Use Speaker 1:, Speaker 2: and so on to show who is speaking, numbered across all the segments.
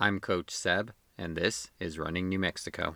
Speaker 1: I'm Coach Seb, and this is Running New Mexico.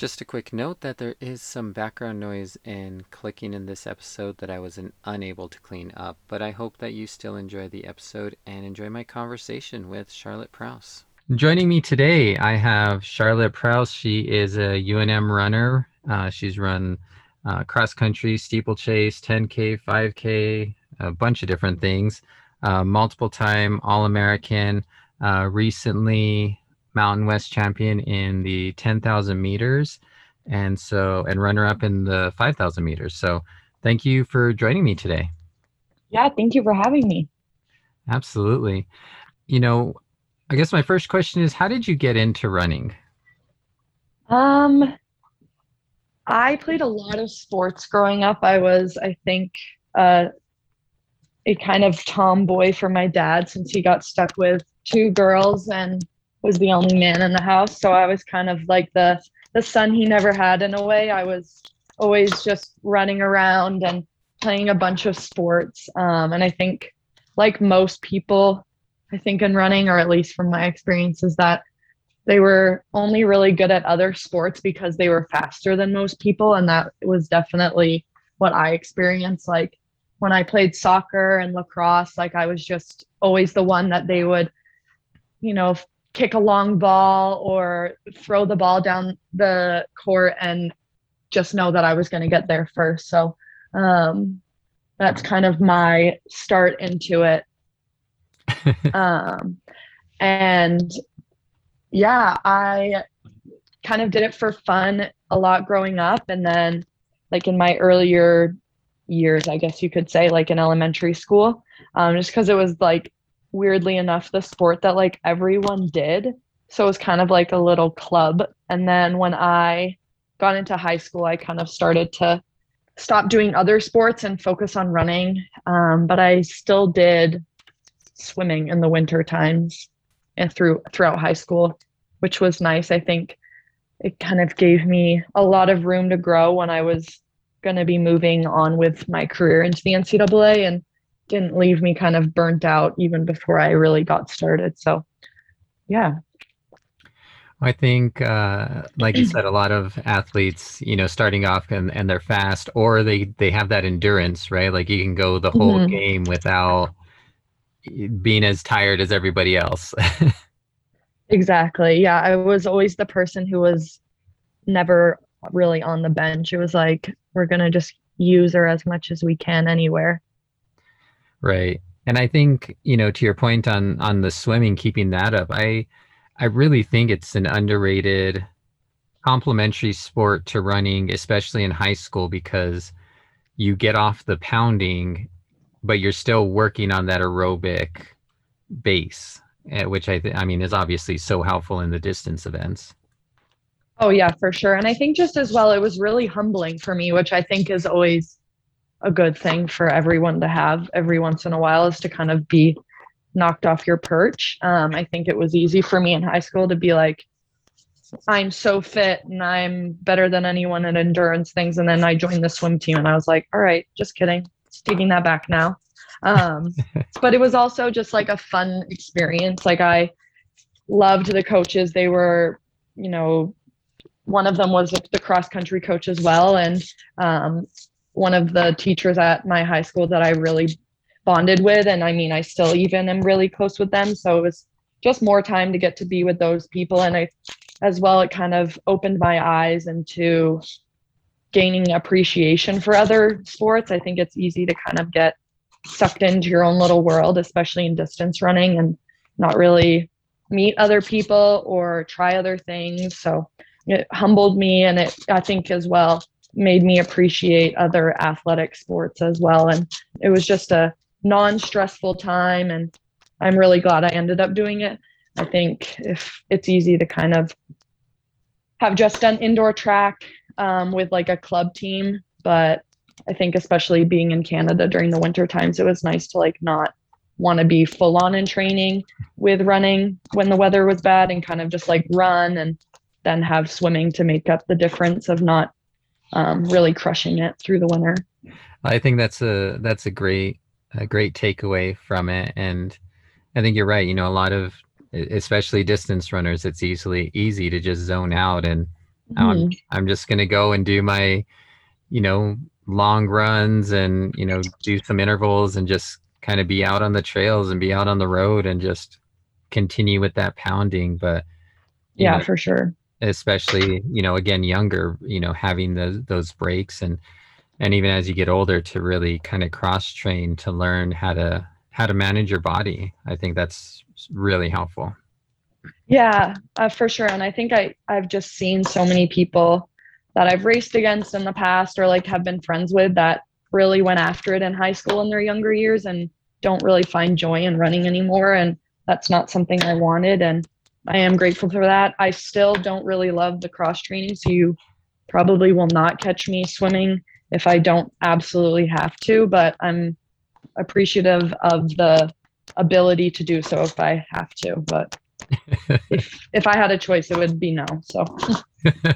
Speaker 1: Just a quick note that there is some background noise and clicking in this episode that I was unable to clean up, but I hope that you still enjoy the episode and enjoy my conversation with Charlotte Prowse. Joining me today, I have Charlotte Prowse. She is a UNM runner. Uh, she's run uh, cross country, steeplechase, 10K, 5K, a bunch of different things. Uh, multiple time All American. Uh, recently Mountain West champion in the 10,000 meters, and so and runner up in the 5,000 meters. So, thank you for joining me today.
Speaker 2: Yeah, thank you for having me.
Speaker 1: Absolutely. You know, I guess my first question is, how did you get into running?
Speaker 2: Um, I played a lot of sports growing up. I was, I think, uh, a kind of tomboy for my dad since he got stuck with two girls and was the only man in the house. So I was kind of like the the son he never had in a way. I was always just running around and playing a bunch of sports. Um, and I think, like most people, I think in running, or at least from my experience, is that they were only really good at other sports because they were faster than most people. And that was definitely what I experienced. Like when I played soccer and lacrosse, like I was just always the one that they would, you know, kick a long ball or throw the ball down the court and just know that I was going to get there first. So um, that's kind of my start into it. um, and yeah, I kind of did it for fun a lot growing up. And then, like in my earlier years, I guess you could say, like in elementary school, um, just because it was like weirdly enough the sport that like everyone did. So it was kind of like a little club. And then when I got into high school, I kind of started to stop doing other sports and focus on running. Um, but I still did swimming in the winter times and through throughout high school, which was nice. I think it kind of gave me a lot of room to grow when I was going to be moving on with my career into the NCAA and didn't leave me kind of burnt out even before I really got started. So, yeah.
Speaker 1: I think, uh, like you said, a lot of athletes, you know, starting off and, and they're fast, or they they have that endurance, right? Like you can go the whole mm-hmm. game without being as tired as everybody else.
Speaker 2: exactly. Yeah, I was always the person who was never really on the bench. It was like we're gonna just use her as much as we can anywhere.
Speaker 1: Right. And I think, you know, to your point on on the swimming, keeping that up, I I really think it's an underrated complementary sport to running, especially in high school, because you get off the pounding, but you're still working on that aerobic base, eh, which I th- I mean is obviously so helpful in the distance events.
Speaker 2: Oh yeah, for sure. And I think just as well, it was really humbling for me, which I think is always a good thing for everyone to have every once in a while is to kind of be knocked off your perch. Um, I think it was easy for me in high school to be like, I'm so fit and I'm better than anyone at endurance things. And then I joined the swim team and I was like, all right, just kidding. Taking that back now. Um, but it was also just like a fun experience. Like I loved the coaches. They were, you know, one of them was the cross country coach as well. And um, one of the teachers at my high school that I really bonded with. And I mean, I still even am really close with them. So it was just more time to get to be with those people. And I, as well, it kind of opened my eyes into gaining appreciation for other sports. I think it's easy to kind of get sucked into your own little world, especially in distance running and not really meet other people or try other things. So it humbled me. And it, I think, as well, made me appreciate other athletic sports as well. And it was just a non stressful time. And I'm really glad I ended up doing it. I think if it's easy to kind of have just done indoor track um, with like a club team, but I think especially being in Canada during the winter times, it was nice to like not want to be full on in training with running when the weather was bad and kind of just like run and then have swimming to make up the difference of not um, really crushing it through the winter.
Speaker 1: I think that's a that's a great a great takeaway from it, and I think you're right. You know, a lot of especially distance runners, it's easily easy to just zone out and mm-hmm. I'm, I'm just gonna go and do my, you know, long runs and you know do some intervals and just kind of be out on the trails and be out on the road and just continue with that pounding. But
Speaker 2: yeah, know, for sure
Speaker 1: especially you know again younger you know having the, those breaks and and even as you get older to really kind of cross train to learn how to how to manage your body. I think that's really helpful.
Speaker 2: Yeah uh, for sure. And i think i i've just seen so many people that i've raced against in the past or like have been friends with that really went after it in high school in their younger years and don't really find joy in running anymore. And that's not something i wanted. And I am grateful for that. I still don't really love the cross training, so you probably will not catch me swimming if I don't absolutely have to, but I'm appreciative of the ability to do so if I have to. But if if I had a choice, it would be no. So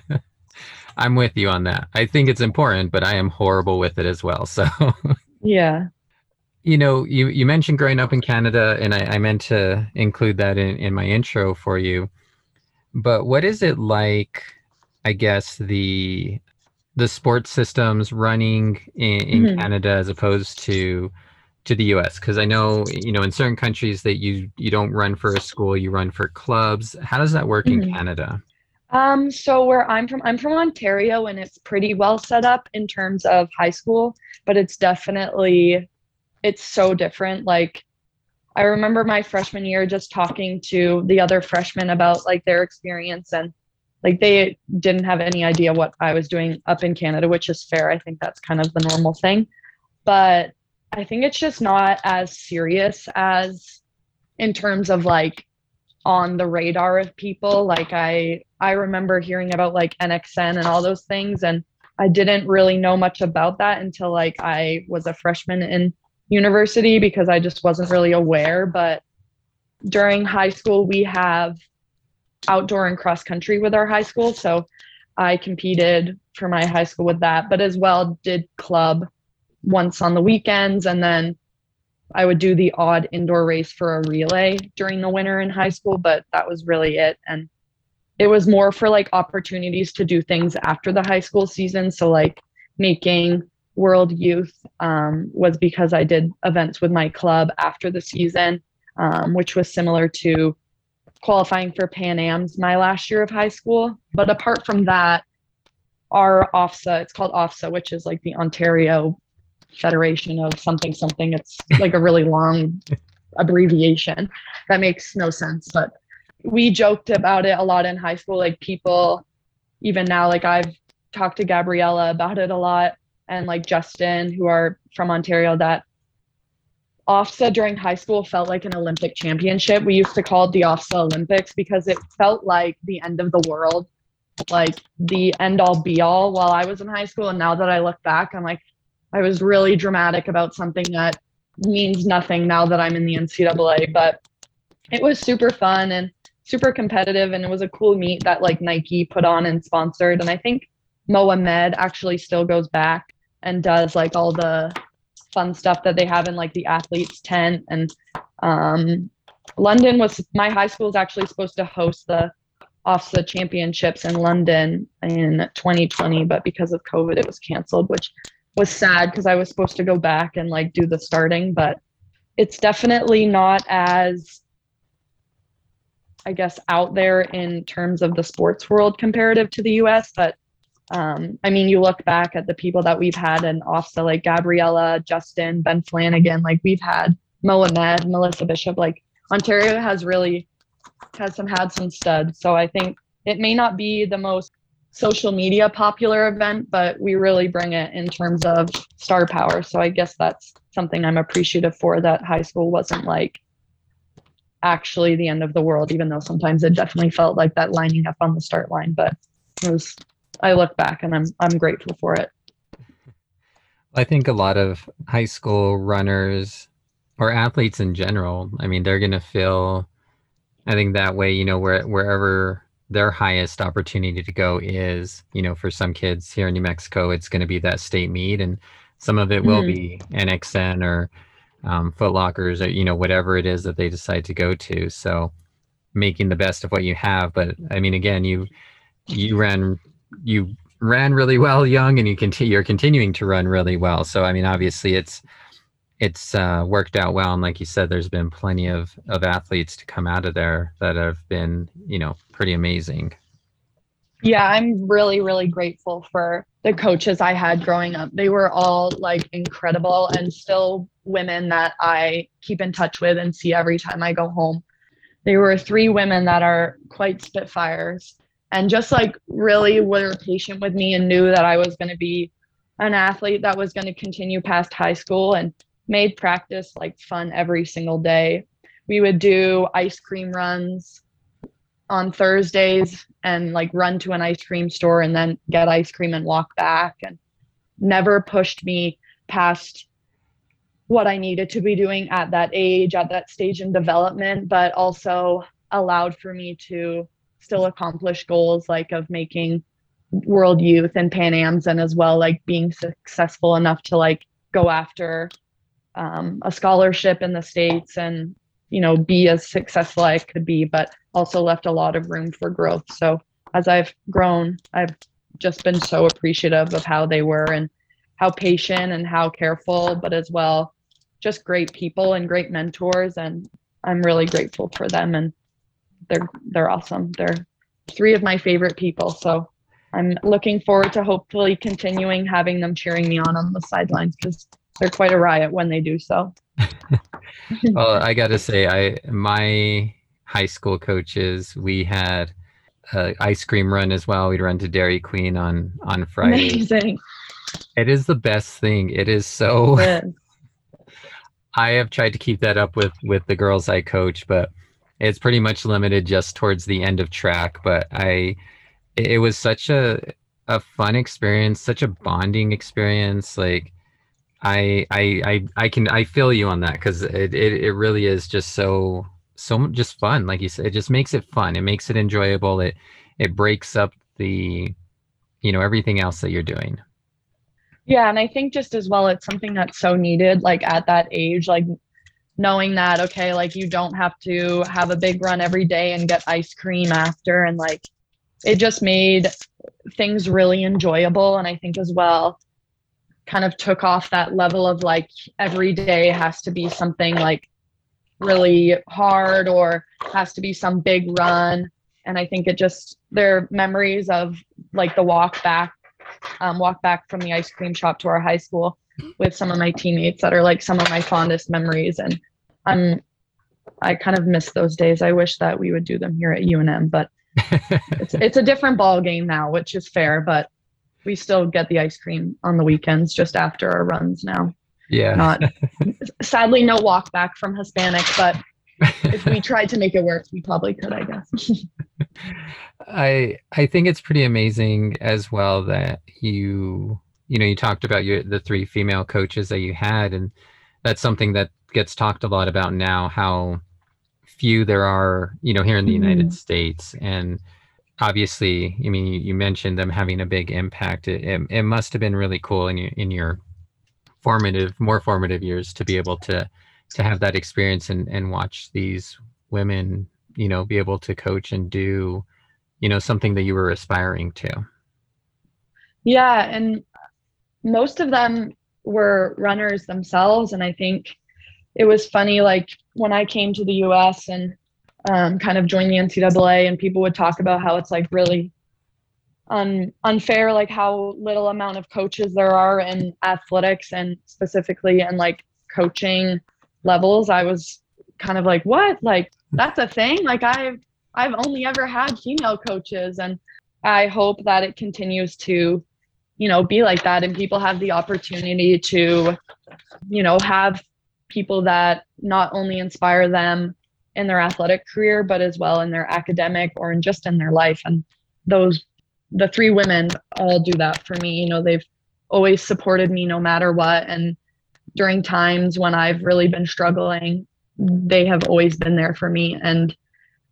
Speaker 1: I'm with you on that. I think it's important, but I am horrible with it as well. So
Speaker 2: yeah
Speaker 1: you know, you, you mentioned growing up in Canada, and I, I meant to include that in, in my intro for you. But what is it like, I guess, the the sports systems running in, in mm-hmm. Canada as opposed to to the US because I know you know in certain countries that you you don't run for a school you run for clubs how does that work mm-hmm. in Canada
Speaker 2: um so where I'm from I'm from Ontario and it's pretty well set up in terms of high school but it's definitely it's so different. Like I remember my freshman year just talking to the other freshmen about like their experience and like they didn't have any idea what I was doing up in Canada, which is fair. I think that's kind of the normal thing. But I think it's just not as serious as in terms of like on the radar of people. Like I I remember hearing about like NXN and all those things and I didn't really know much about that until like I was a freshman in university because I just wasn't really aware. But during high school, we have outdoor and cross country with our high school. So I competed for my high school with that, but as well did club once on the weekends. And then I would do the odd indoor race for a relay during the winter in high school, but that was really it. And it was more for like opportunities to do things after the high school season. So, like making World Youth um, was because I did events with my club after the season, um, which was similar to qualifying for Pan Am's my last year of high school. But apart from that, our OFSAA, it's called OFSAA, which is like the Ontario Federation of something something. It's like a really long abbreviation that makes no sense. But we joked about it a lot in high school. Like people, even now, like I've talked to Gabriella about it a lot and like Justin, who are from Ontario, that OFSAA during high school felt like an Olympic championship. We used to call it the OFSAA Olympics because it felt like the end of the world, like the end all be all while I was in high school. And now that I look back, I'm like, I was really dramatic about something that means nothing now that I'm in the NCAA. But it was super fun and super competitive. And it was a cool meet that like Nike put on and sponsored. And I think Mohamed actually still goes back and does like all the fun stuff that they have in like the athletes tent. And um, london was my high school is actually supposed to host the OFSAA championships in london in 2020 but because of covid it was canceled which was sad because i was supposed to go back and like do the starting but it's definitely not as i guess out there in terms of the sports world comparative to the us but um, I mean, you look back at the people that we've had in OFSAA, like Gabriella, Justin, Ben Flanagan, like we've had Mohamed, Melissa Bishop, like Ontario has really has some had some studs. So I think it may not be the most social media popular event, but we really bring it in terms of star power. So I guess that's something I'm appreciative for that high school wasn't like actually the end of the world, even though sometimes it definitely felt like that lining up on the start line. But it was I look back and I'm I'm grateful for it.
Speaker 1: I think a lot of high school runners or athletes in general. I mean, they're going to feel, I think that way, you know, where, wherever their highest opportunity to go is, you know, for some kids here in New Mexico, it's going to be that state meet, and some of it will mm-hmm. be NXN or um, Foot Lockers or you know whatever it is that they decide to go to. So making the best of what you have. But I mean, again, you you ran you ran really well young, and you continue you're continuing to run really well. So I mean, obviously, it's it's uh, worked out well. And like you said, there's been plenty of of athletes to come out of there that have been you know pretty amazing.
Speaker 2: Yeah, I'm really really grateful for the coaches I had growing up. They were all like incredible and still women that I keep in touch with and see every time I go home. They were three women that are quite spitfires and just like really were patient with me and knew that I was going to be an athlete that was going to continue past high school and made practice like fun every single day. We would do ice cream runs on Thursdays and like run to an ice cream store and then get ice cream and walk back and never pushed me past what I needed to be doing at that age, at that stage in development, but also allowed for me to still accomplish goals like of making world youth and Pan Ams and as well like being successful enough to like go after um, a scholarship in the States and you know be as successful as I could be, but also left a lot of room for growth. So as I've grown, I've just been so appreciative of how they were and how patient and how careful, but as well, just great people and great mentors. And I'm really grateful for them. And they're they're awesome. They're three of my favorite people. So I'm looking forward to hopefully continuing having them cheering me on on the sidelines because they're quite a riot when they do so.
Speaker 1: well, I got to say, I my high school coaches, we had uh, ice cream run as well. We'd run to Dairy Queen on on Friday. Amazing. It is the best thing. It is so. It is. I have tried to keep that up with with the girls I coach, but it's pretty much limited just towards the end of track. But I, it was such a a fun experience, such a bonding experience. Like I I I I can I feel you on that because it, it it really is just so so just fun like you said it just makes it fun it makes it enjoyable it it breaks up the you know everything else that you're doing
Speaker 2: yeah and i think just as well it's something that's so needed like at that age like knowing that okay like you don't have to have a big run every day and get ice cream after and like it just made things really enjoyable and i think as well kind of took off that level of like every day has to be something like really hard or has to be some big run. And I think it just their memories of like the walk back, um, walk back from the ice cream shop to our high school with some of my teammates that are like some of my fondest memories. And I'm I kind of miss those days. I wish that we would do them here at UNM, but it's it's a different ball game now, which is fair, but we still get the ice cream on the weekends just after our runs now.
Speaker 1: Yeah.
Speaker 2: Not sadly no walk back from Hispanic, but if we tried to make it work, we probably could, I guess.
Speaker 1: I I think it's pretty amazing as well that you you know you talked about your the three female coaches that you had and that's something that gets talked a lot about now how few there are you know here in the mm-hmm. United States and obviously I mean you, mentioned them having a big impact it, it, it must have been really cool in your in your formative, more formative years to be able to to have that experience and and watch these women, you know, be able to coach and do, you know, something that you were aspiring to.
Speaker 2: Yeah, and most of them were runners themselves, and I think it was funny. Like when I came to the U.S. and um, kind of joined the NCAA, and people would talk about how it's like really un, unfair like how little amount of coaches there are in athletics and specifically in like coaching levels i was kind of like what like that's a thing like i've i've only ever had female coaches and i hope that it continues to you know be like that and people have the opportunity to you know have people that not only inspire them in their athletic career but as well in their academic or in just in their life and those the three women all do that for me. You know, they've always supported me no matter what. And during times when I've really been struggling, they have always been there for me. And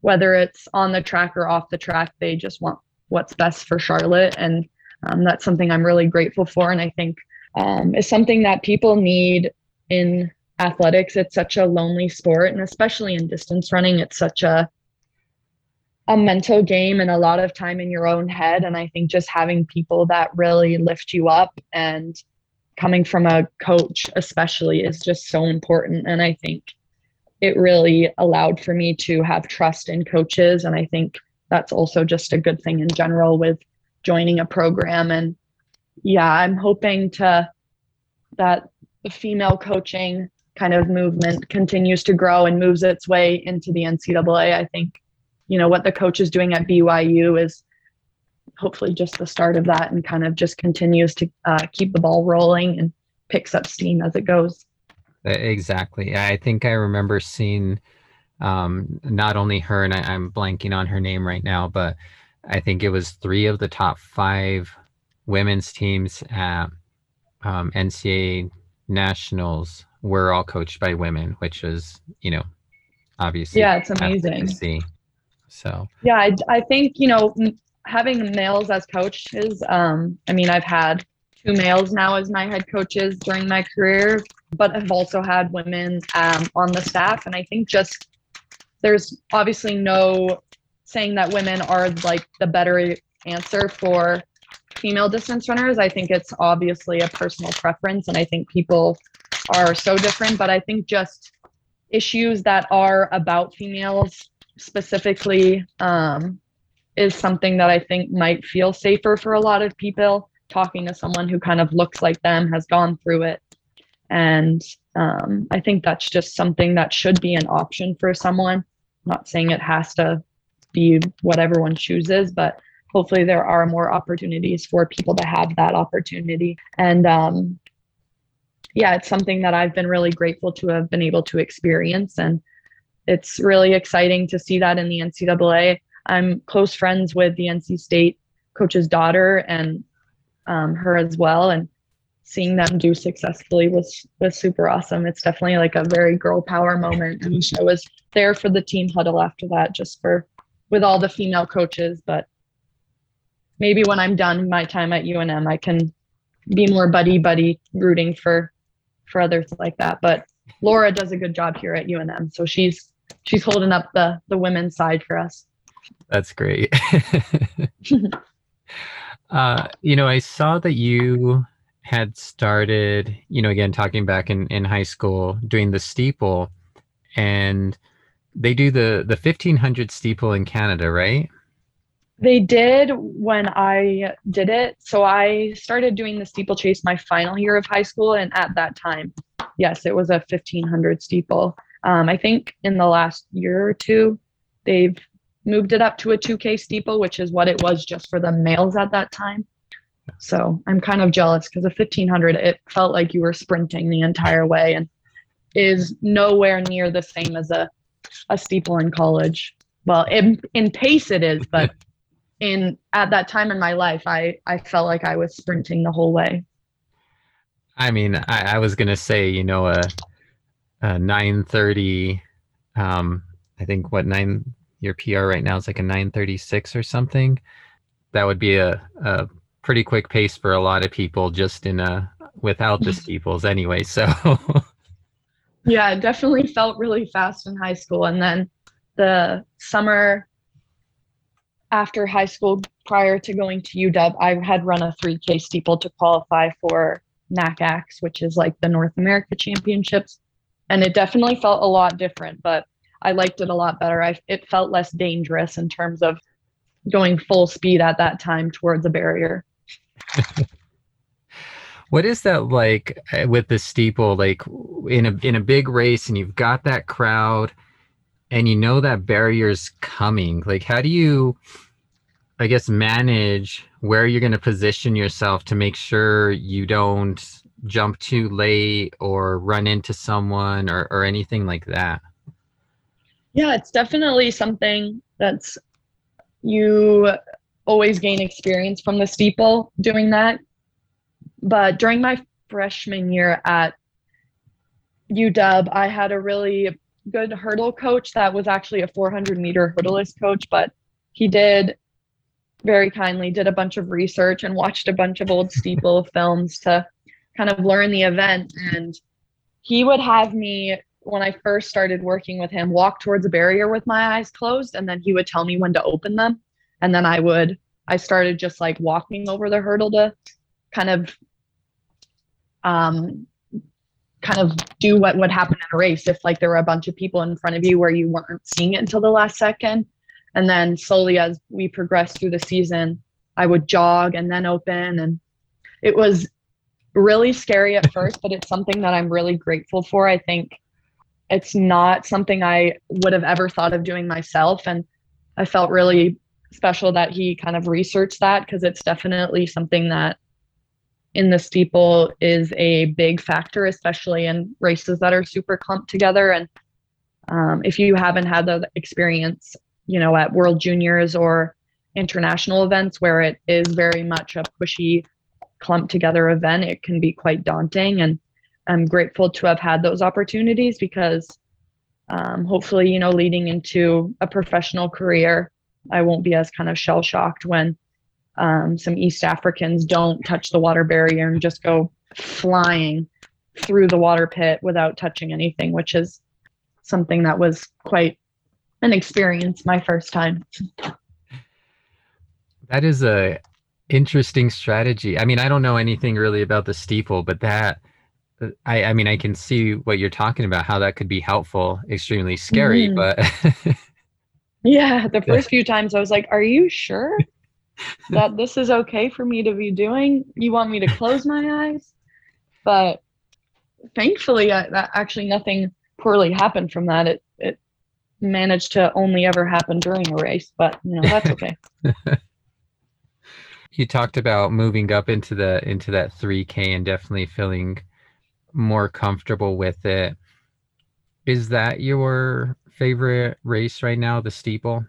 Speaker 2: whether it's on the track or off the track, they just want what's best for Charlotte. And um, that's something I'm really grateful for. And I think um, is something that people need in athletics. It's such a lonely sport, and especially in distance running, it's such a a mental game and a lot of time in your own head. And I think just having people that really lift you up and coming from a coach, especially, is just so important. And I think it really allowed for me to have trust in coaches. And I think that's also just a good thing in general with joining a program. And yeah, I'm hoping to that the female coaching kind of movement continues to grow and moves its way into the NCAA. I think, you know, what the coach is doing at BYU is hopefully just the start of that and kind of just continues to uh, keep the ball rolling and picks up steam as it goes.
Speaker 1: Exactly. I think I remember seeing um, not only her, and I, am blanking on her name right now, but I think it was three of the top five women's teams at um, NCAA nationals were all coached by women, which is, you know, obviously.
Speaker 2: Yeah, it's amazing.
Speaker 1: To see. So.
Speaker 2: Yeah, I, I think, you know, having males as coaches, um, I mean, I've had two males now as my head coaches during my career, but I've also had women um, on the staff. And I think just there's obviously no saying that women are like the better answer for female distance runners. I think it's obviously a personal preference, and I think people are so different. But I think just issues that are about females specifically um, is something that I think might feel safer for a lot of people. Talking to someone who kind of looks like them, has gone through it. And um, I think that's just something that should be an option for someone. I'm not saying it has to be what everyone chooses, but hopefully there are more opportunities for people to have that opportunity. And um, yeah, it's something that I've been really grateful to have been able to experience. And it's really exciting to see that in the NCAA. I'm close friends with the NC State coach's daughter and um, her as well. And seeing them do successfully was was super awesome. It's definitely like a very girl power moment. And I was there for the team huddle after that, just for with all the female coaches. But maybe when I'm done my time at UNM, I can be more buddy buddy rooting for for others like that. But Laura does a good job here at UNM, so she's she's holding up the the women's side for us.
Speaker 1: That's great. uh, you know, I saw that you had started, you know, again talking back in in high school, doing the steeple, and they do the the 1500 steeple in Canada, right?
Speaker 2: They did when I did it. So I started doing the steeplechase my final year of high school, and at that time, yes, it was a 1500 steeple. Um, I think in the last year or two, they've moved it up to a 2K steeple, which is what it was just for the males at that time. So I'm kind of jealous because a 1500, it felt like you were sprinting the entire way and is nowhere near the same as a a steeple in college. Well, in in pace it is, but in at that time in my life, I I felt like I was sprinting the whole way.
Speaker 1: I mean, I, I was gonna say, you know, a, a nine thirty. Um, I think what nine your PR right now is like a nine thirty six or something. That would be a, a pretty quick pace for a lot of people just in a without the steeples anyway. So
Speaker 2: yeah, it definitely felt really fast in high school. And then the summer after high school, prior to going to UW, I had run a 3K steeple to qualify for NACAC, which is like the North America Championships. And it definitely felt a lot different, but I liked it a lot better. I, it felt less dangerous in terms of going full speed at that time towards a barrier.
Speaker 1: What is that like uh, with the steeple? Like in a in a big race, and you've got that crowd, and you know that barrier's coming. Like, how do you, I guess, manage where you're going to position yourself to make sure you don't jump too late or run into someone or or anything like that?
Speaker 2: Yeah, it's definitely something that's you always gain experience from the steeple doing that but during my freshman year at UW, I had a really good hurdle coach that was actually a 400 meter hurdleist coach, but he did very kindly did a bunch of research and watched a bunch of old steeple films to kind of learn the event. And he would have me, when I first started working with him, walk towards a barrier with my eyes closed. And then he would tell me when to open them. And then I would, I started just like walking over the hurdle to kind of, um, kind of do what would happen in a race if like there were a bunch of people in front of you where you weren't seeing it until the last second. And then slowly as we progressed through the season i would jog and then open. And it was really scary at first but it's something that i'm really grateful for. I think it's not something i would have ever thought of doing myself. And i felt really special that he kind of researched that because it's definitely something that in the steeple is a big factor especially in races that are super clumped together and um, if you haven't had the experience you know, at World Juniors or international events where it is very much a pushy, clumped together event, it can be quite daunting. And I'm grateful to have had those opportunities because um, hopefully, you know, leading into a professional career, I won't be as kind of shell shocked when um, some East Africans don't touch the water barrier and just go flying through the water pit without touching anything, which is something that was quite an experience my first time.
Speaker 1: That is a interesting strategy. I mean, I don't know anything really about the steeple, but that I, I mean, I can see what you're talking about, how that could be helpful, extremely scary, mm. but
Speaker 2: yeah, the first few times I was like, are you sure that this is okay for me to be doing? You want me to close my eyes? But thankfully, I, that actually nothing poorly happened from that. It, it managed to only ever happen during a race, but you know, that's okay.
Speaker 1: you talked about moving up into the into that 3k and definitely feeling more comfortable with it. Is that your favorite race right now, the steeple?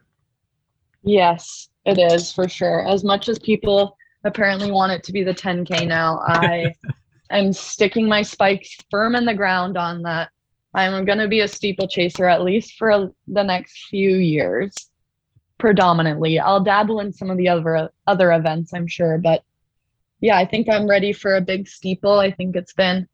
Speaker 2: Yes, it is for sure. As much as people apparently want it to be the 10K now, I am sticking my spikes firm in the ground on that I'm going to be a steeplechaser at least for the next few years, predominantly. I'll dabble in some of the other other events, I'm sure, but yeah, I think I'm ready for a big steeple. I think it's been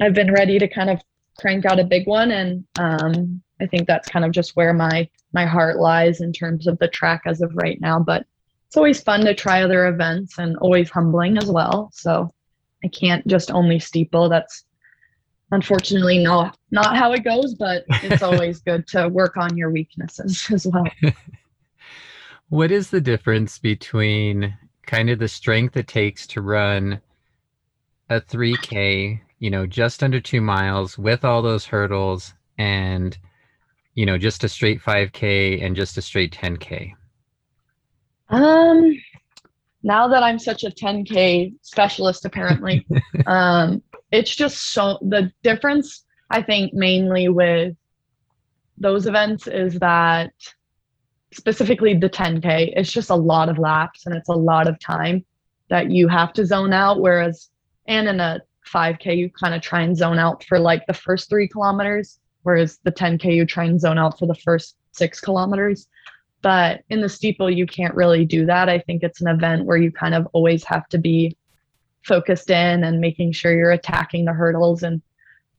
Speaker 2: I've been ready to kind of crank out a big one, and um, I think that's kind of just where my my heart lies in terms of the track as of right now. But it's always fun to try other events and always humbling as well. So I can't just only steeple. That's unfortunately no not how it goes but it's always good to work on your weaknesses as well
Speaker 1: what is the difference between kind of the strength it takes to run a 3k you know just under two miles with all those hurdles and you know just a straight 5k and just a straight 10k
Speaker 2: um now that i'm such a 10k specialist apparently um it's just so the difference i think mainly with those events is that specifically the 10k it's just a lot of laps and it's a lot of time that you have to zone out whereas and in a 5k you kind of try and zone out for like the first three kilometers whereas the 10k you try and zone out for the first six kilometers. But in the steeple you can't really do that. I think it's an event where you kind of always have to be focused in and making sure you're attacking the hurdles and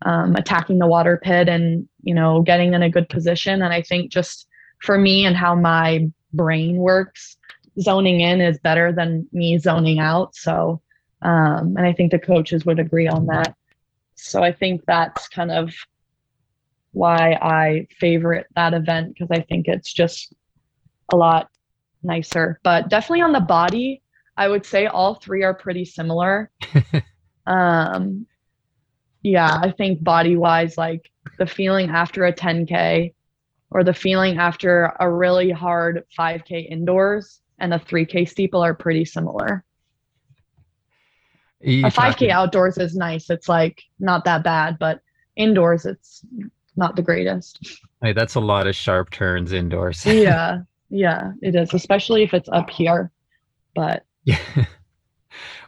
Speaker 2: um, attacking the water pit and you know getting in a good position. And i think just for me and how my brain works zoning in is better than me zoning out. So um, and i think the coaches would agree on that. So i think that's kind of why i favorite that event because i think it's just a lot nicer but definitely on the body I would say all three are pretty similar. um, yeah, I think body wise, like the feeling after a 10K or the feeling after a really hard 5K indoors and a 3K steeple are pretty similar. a 5K talking... outdoors is nice. It's like not that bad, but indoors, it's not the greatest.
Speaker 1: Hey, that's a lot of sharp turns indoors.
Speaker 2: yeah, yeah, it is, especially if it's up here. But
Speaker 1: yeah.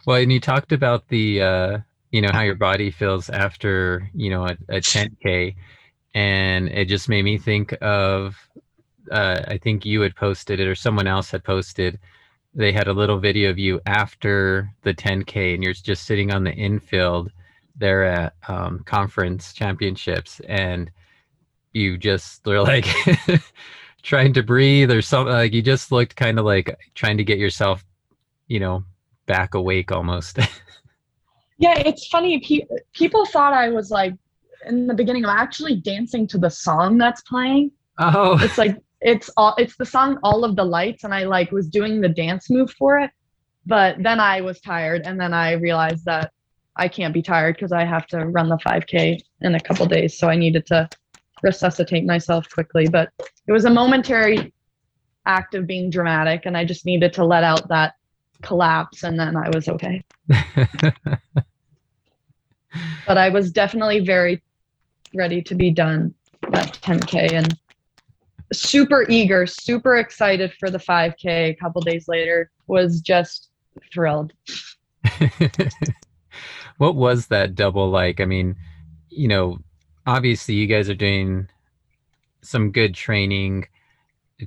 Speaker 1: well, and you talked about the uh, you know how your body feels after you know a, a 10k and it just made me think of uh, i think you had posted it or someone else had posted they had a little video of you after the 10k and you're just sitting on the infield there at um, conference championships and you just they're like trying to breathe or something like you just looked kind of like trying to get yourself you know back awake almost.
Speaker 2: Yeah it's funny Pe- people thought i was like in the beginning i'm actually dancing to the song that's playing.
Speaker 1: Oh.
Speaker 2: It's like it's all it's the song all of the lights and i like was doing the dance move for it. But then i was tired and then i realized that i can't be tired because i have to run the 5k in a couple days so i needed to resuscitate myself quickly but it was a momentary act of being dramatic and i just needed to let out that collapse and then i was okay but i was definitely very ready to be done at 10k and super eager, super excited for the 5K a couple days later, was just thrilled.
Speaker 1: what was that double like? I mean, you know, obviously you guys are doing some good training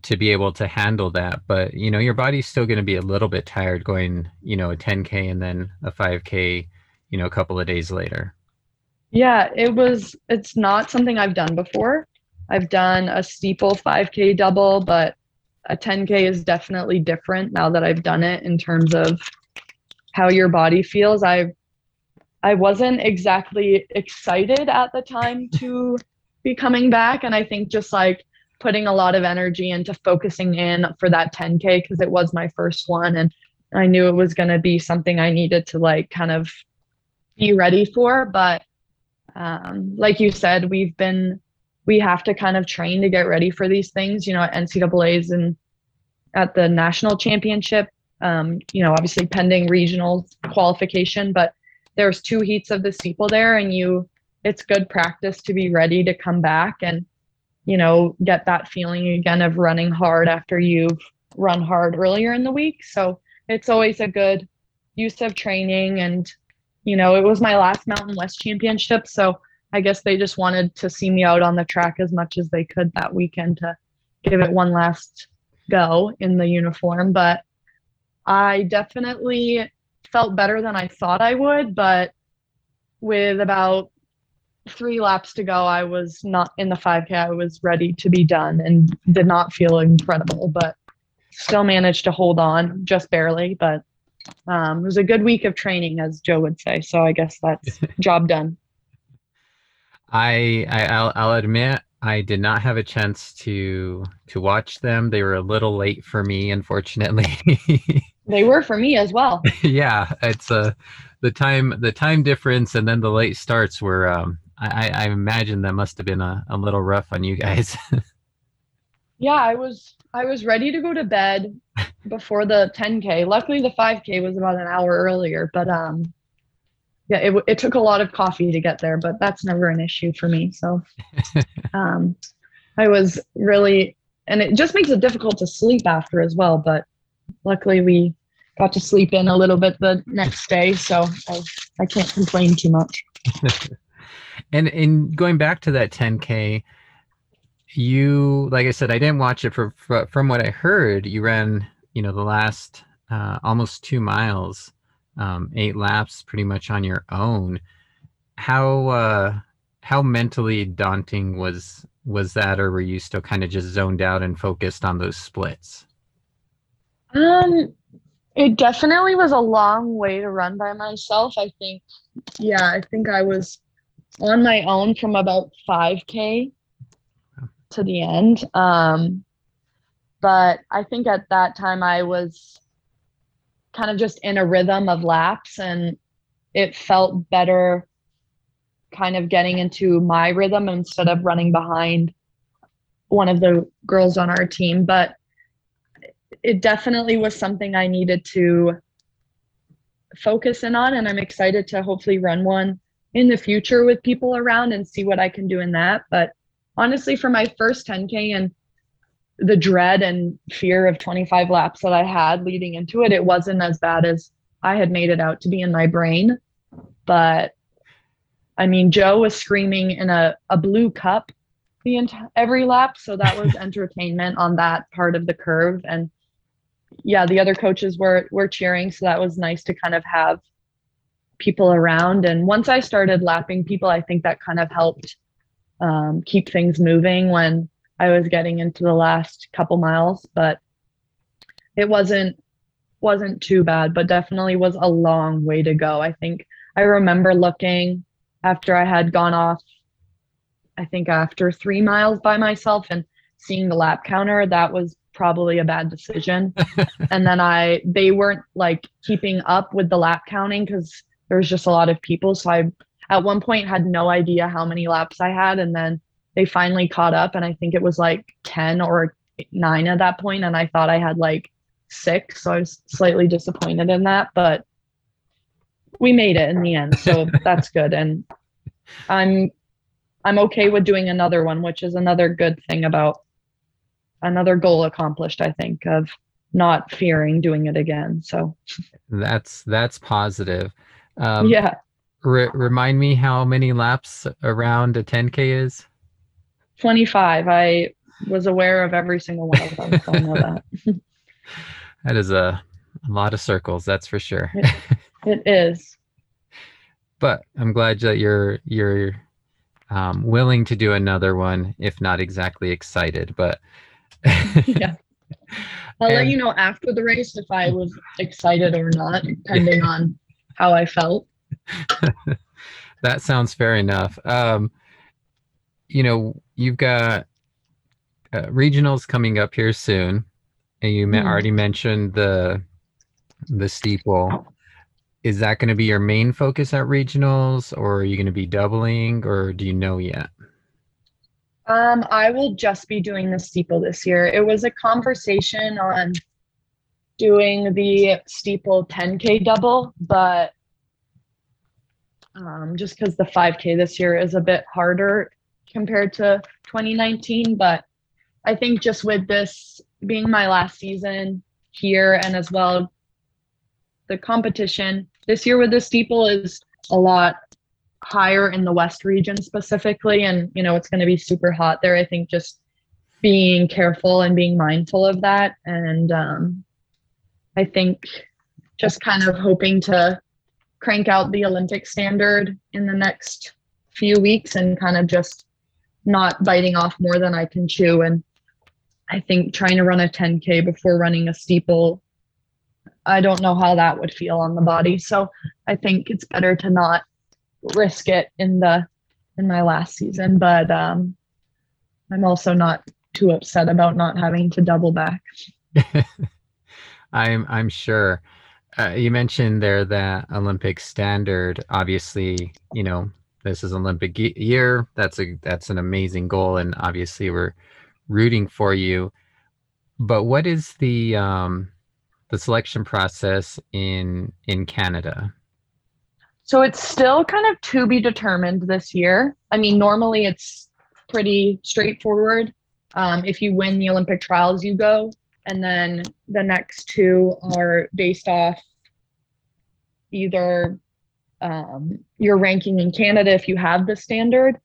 Speaker 1: to be able to handle that, but you know, your body's still going to be a little bit tired going, you know, a 10K and then a 5K, you know, a couple of days later.
Speaker 2: Yeah, it was, it's not something I've done before. I've done a steeple 5K double, but a 10K is definitely different now that I've done it in terms of how your body feels. I I wasn't exactly excited at the time to be coming back, and I think just like putting a lot of energy into focusing in for that 10K because it was my first one, and I knew it was going to be something I needed to like kind of be ready for. But um, like you said, we've been we have to kind of train to get ready for these things. You know, at NCAA's and at the national championship. Um, you know, obviously pending regional qualification, but there's two heats of the steeple there, and you it's good practice to be ready to come back and you know get that feeling again of running hard after you've run hard earlier in the week. So it's always a good use of training and you know it was my last mountain west championship so I guess they just wanted to see me out on the track as much as they could that weekend to give it one last go in the uniform. But I definitely felt better than I thought I would. But with about three laps to go, I was not in the 5K. I was ready to be done and did not feel incredible, but still managed to hold on just barely. But um, it was a good week of training, as Joe would say. So I guess that's job done.
Speaker 1: I, I will I'll admit I did not have a chance to to watch them. They were a little late for me, unfortunately.
Speaker 2: they were for me as well.
Speaker 1: yeah, it's uh, the time the time difference and then the late starts were. Um, I, I imagine that must have been a, a little rough on you guys.
Speaker 2: yeah, I was I was ready to go to bed before the 10k. Luckily, the 5k was about an hour earlier, but um, yeah, it, it took a lot of coffee to get there, but that's never an issue for me. So um, I was really, and it just makes it difficult to sleep after as well. But luckily, we got to sleep in a little bit the next day, so I, I can't complain too much.
Speaker 1: and in going back to that 10k, you like I said, I didn't watch it for, for from what I heard. You ran, you know, the last uh, almost two miles um, eight laps pretty much on your own. How uh, how mentally daunting was was that, or were you still kind of just zoned out and focused on those splits?
Speaker 2: Um, it definitely was a long way to run by myself. I think, yeah, I think I was on my own from about 5K to the end. Um, but I think at that time I was kind of just in a rhythm of laps and it felt better kind of getting into my rhythm instead of running behind one of the girls on our team but it definitely was something i needed to focus in on and i'm excited to hopefully run one in the future with people around and see what i can do in that but honestly for my first 10k and the dread and fear of 25 laps that I had leading into it, it wasn't as bad as I had made it out to be in my brain. But I mean, Joe was screaming in a, a blue cup the entire every lap, so that was entertainment on that part of the curve. And yeah, the other coaches were were cheering, so that was nice to kind of have people around. And once I started lapping people, I think that kind of helped um, keep things moving when I was getting into the last couple miles. But it wasn't wasn't too bad, but definitely was a long way to go. I think I remember looking after I had gone off, I think after three miles by myself and seeing the lap counter, that was probably a bad decision. and then I, they weren't like keeping up with the lap counting because there was just a lot of people. So I, at one point, had no idea how many laps I had. And then they finally caught up. And I think it was like 10 or nine at that point, And I thought I had like six. So I was slightly disappointed in that. But we made it in the end, so that's good. And I'm I'm okay with doing another one, which is another good thing about another goal accomplished, I think, of not fearing doing it again. So
Speaker 1: that's that's positive.
Speaker 2: Um, yeah.
Speaker 1: Re- remind me how many laps around a 10k is?
Speaker 2: 25. I was aware of every single one of them. So I know that.
Speaker 1: that is a, a lot of circles, that's for sure.
Speaker 2: it, it is.
Speaker 1: But I'm glad that you're you're um, willing to do another one, if not exactly excited. But
Speaker 2: yeah, I'll and, let you know after the race if I was excited or not, depending yeah. on how I felt.
Speaker 1: that sounds fair enough. Um, you know, you've got uh, regionals coming up here soon, and you mm. already mentioned the the steeple is that going to be your main focus at regionals or are you going to be doubling or do you know yet
Speaker 2: um, i will just be doing the steeple this year. It was a conversation on doing the steeple 10k double but um, just because the 5k this year is a bit harder compared to 2019 but i think just with this being my last season here and as well the competition this year with the steeple is a lot higher in the west region specifically and you know it's going to be super hot there i think just being careful and being mindful of that and um, i think just kind of hoping to crank out the olympic standard in the next few weeks and kind of just not biting off more than i can chew and i think trying to run a 10k before running a steeple I don't know how that would feel on the body. So I think it's better to not risk it in the in my last season. But um, I'm also not too upset about not having to double back.
Speaker 1: I'm I'm sure. Uh, you mentioned there that Olympic standard. Obviously, you know this is Olympic year. That's a that's an amazing goal, and obviously we're rooting for you. But what is the um, the selection process in in Canada?
Speaker 2: So it's still kind of to be determined this year. I mean, normally it's pretty straightforward. Um, if you win the Olympic trials, you go, and then the next two are based off either um, your ranking in Canada if you have the standard,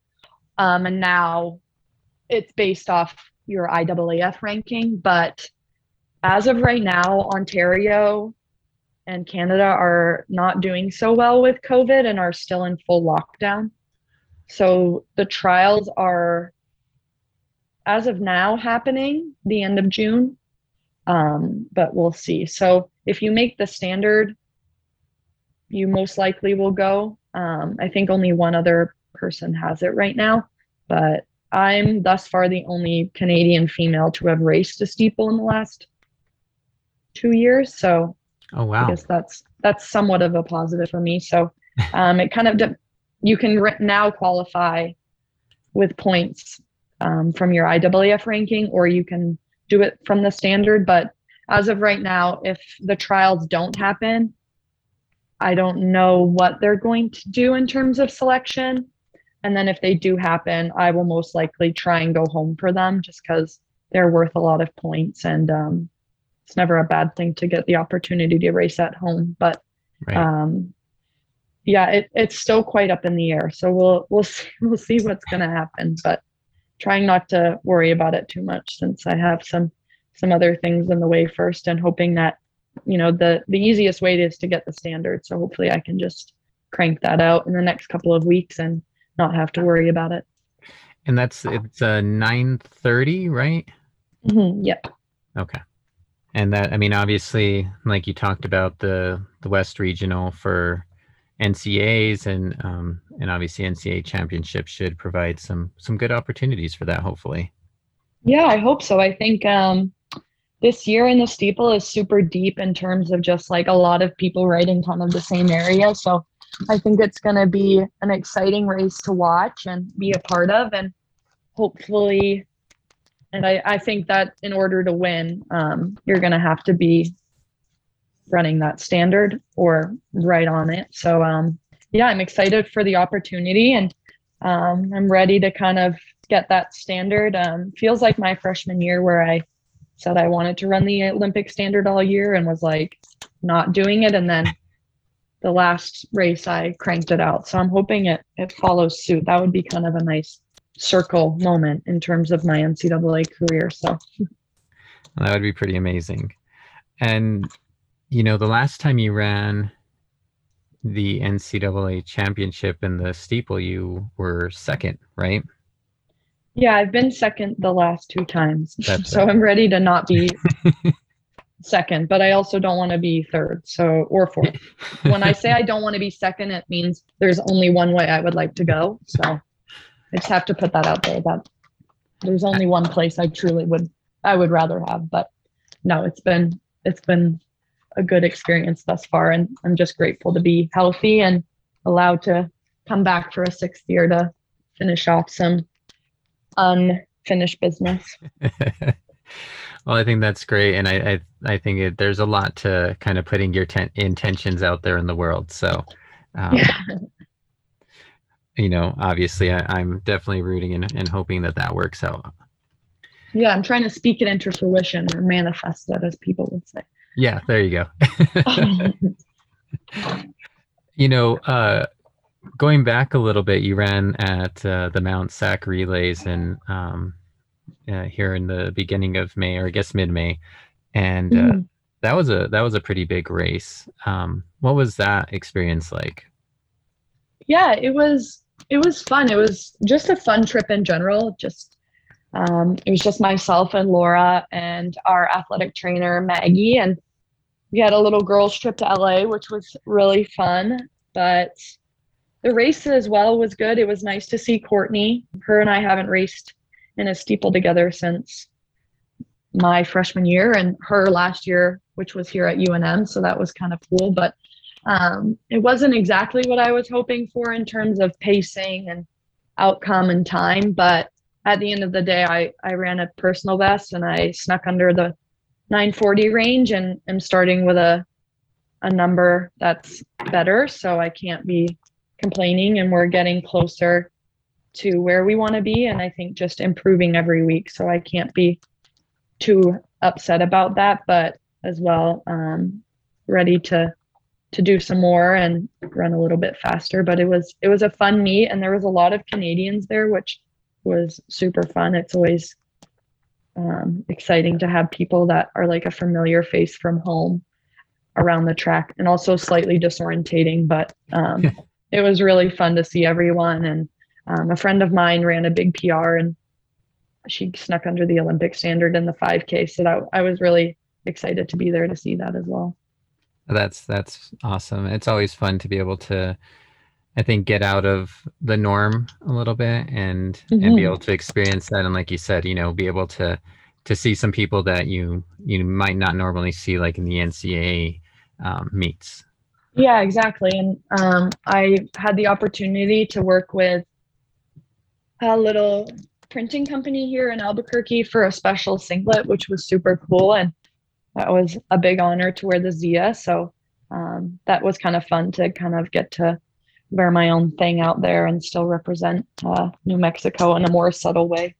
Speaker 2: um, and now it's based off your IAAF ranking. But as of right now, Ontario and Canada are not doing so well with COVID and are still in full lockdown. So the trials are, as of now, happening the end of June, um, but we'll see. So if you make the standard, you most likely will go. Um, I think only one other person has it right now, but I'm thus far the only Canadian female to have raced a steeple in the last two years. So
Speaker 1: oh wow,
Speaker 2: I guess that's that's somewhat of a positive for me. So um, it kind of de- you can now qualify with points um, from your IAAF ranking, or you can do it from the standard. But as of right now, if the trials don't happen, I don't know what they're going to do in terms of selection. And then if they do happen, I will most likely try and go home for them just because they're worth a lot of points. And um, it's never a bad thing to get the opportunity to race at home. But right. um, yeah, it, it's still quite up in the air. So we'll we'll see, we'll see what's going to happen, but trying not to worry about it too much since I have some some other things in the way first, and hoping that you know the the easiest way is to get the standard. So hopefully I can just crank that out in the next couple of weeks and not have to worry about it.
Speaker 1: And that's it's a uh, nine thirty, right?
Speaker 2: Mm-hmm, yep.
Speaker 1: Okay. And that I mean, obviously, like you talked about the the West Regional for NCAAs and um, and obviously NCAA Championship should provide some some good opportunities for that. Hopefully.
Speaker 2: Yeah, I hope so. I think um, this year in the steeple is super deep in terms of just like a lot of people riding kind of the same area. So I think it's going to be an exciting race to watch and be a part of, and hopefully. And I, I think that in order to win, um, you're going to have to be running that standard or right on it. So, um, yeah, I'm excited for the opportunity and um, I'm ready to kind of get that standard. Um, feels like my freshman year where I said I wanted to run the Olympic standard all year and was like not doing it. And then the last race I cranked it out. So I'm hoping it it follows suit. That would be kind of a nice circle moment in terms of my NCAA career. So
Speaker 1: that would be pretty amazing. And you know, the last time you ran the NCAA championship in the steeple, you were second, right?
Speaker 2: Yeah, I've been second the last two times. That's so right. I'm ready to not be second, but I also don't want to be third, so or fourth. when I say I don't want to be second, it means there's only one way I would like to go. So I just have to put that out there that there's only one place I truly would I would rather have. But no, it's been it's been a good experience thus far, and I'm just grateful to be healthy and allowed to come back for a sixth year to finish off some unfinished business.
Speaker 1: Well, I think that's great, and I I, I think it, there's a lot to kind of putting your ten- intentions out there in the world. So, um, yeah. you know, obviously, I, am definitely rooting and, and hoping that that works out.
Speaker 2: Yeah, I'm trying to speak it into fruition or manifest it, as people would say.
Speaker 1: Yeah, there you go. you know, uh, going back a little bit, you ran at uh, the Mount SAC relays and um, uh, here in the beginning of May, or I guess mid May, and uh, mm-hmm. that was a that was a pretty big race. Um, what was that experience like?
Speaker 2: Yeah, it was it was fun. It was just a fun trip in general. Just um, it was just myself and Laura and our athletic trainer Maggie, and we had a little girls trip to LA, which was really fun. But the race as well was good. It was nice to see Courtney. Her and I haven't raced in a steeple together since my freshman year and her last year, which was here at UNM. So that was kind of cool. But um, it wasn't exactly what I was hoping for in terms of pacing and outcome and time. But at the end of the day, I, I ran a personal best and I snuck under the 940 range and am starting with a a number that's better. So I can't be complaining and we're getting closer to where we want to be and i think just improving every week so i can't be too upset about that but as well um, ready to to do some more and run a little bit faster but it was it was a fun meet and there was a lot of canadians there which was super fun it's always um, exciting to have people that are like a familiar face from home around the track and also slightly disorientating but um, it was really fun to see everyone and um, a friend of mine ran a big PR and she snuck under the Olympic standard in the 5K. So that I was really excited to be there to see that as well.
Speaker 1: That's that's awesome. It's always fun to be able to, I think, get out of the norm a little bit and mm-hmm. and be mm-hmm. able to experience that. And like you said, you know, be able to to see some people that you you might not normally see, like in the NCAA um, meets.
Speaker 2: Yeah, exactly. And um, I had the opportunity to work with a little printing company here in Albuquerque for a special singlet, which was super cool. And that was a big honor to wear the Zia. So um, that was kind of fun to kind of get to wear my own thing out there and still represent uh, New Mexico in a more subtle way.